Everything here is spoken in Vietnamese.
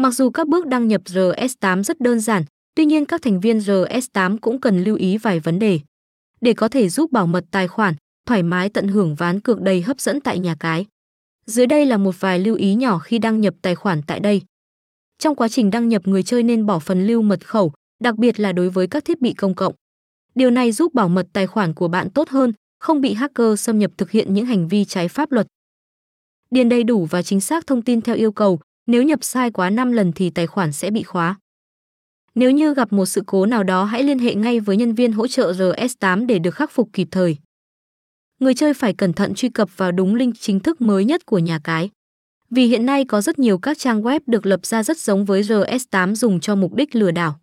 Mặc dù các bước đăng nhập RS8 rất đơn giản, tuy nhiên các thành viên RS8 cũng cần lưu ý vài vấn đề. Để có thể giúp bảo mật tài khoản, thoải mái tận hưởng ván cược đầy hấp dẫn tại nhà cái. Dưới đây là một vài lưu ý nhỏ khi đăng nhập tài khoản tại đây. Trong quá trình đăng nhập người chơi nên bỏ phần lưu mật khẩu, đặc biệt là đối với các thiết bị công cộng. Điều này giúp bảo mật tài khoản của bạn tốt hơn, không bị hacker xâm nhập thực hiện những hành vi trái pháp luật. Điền đầy đủ và chính xác thông tin theo yêu cầu, nếu nhập sai quá 5 lần thì tài khoản sẽ bị khóa. Nếu như gặp một sự cố nào đó, hãy liên hệ ngay với nhân viên hỗ trợ RS8 để được khắc phục kịp thời. Người chơi phải cẩn thận truy cập vào đúng link chính thức mới nhất của nhà cái. Vì hiện nay có rất nhiều các trang web được lập ra rất giống với RS8 dùng cho mục đích lừa đảo.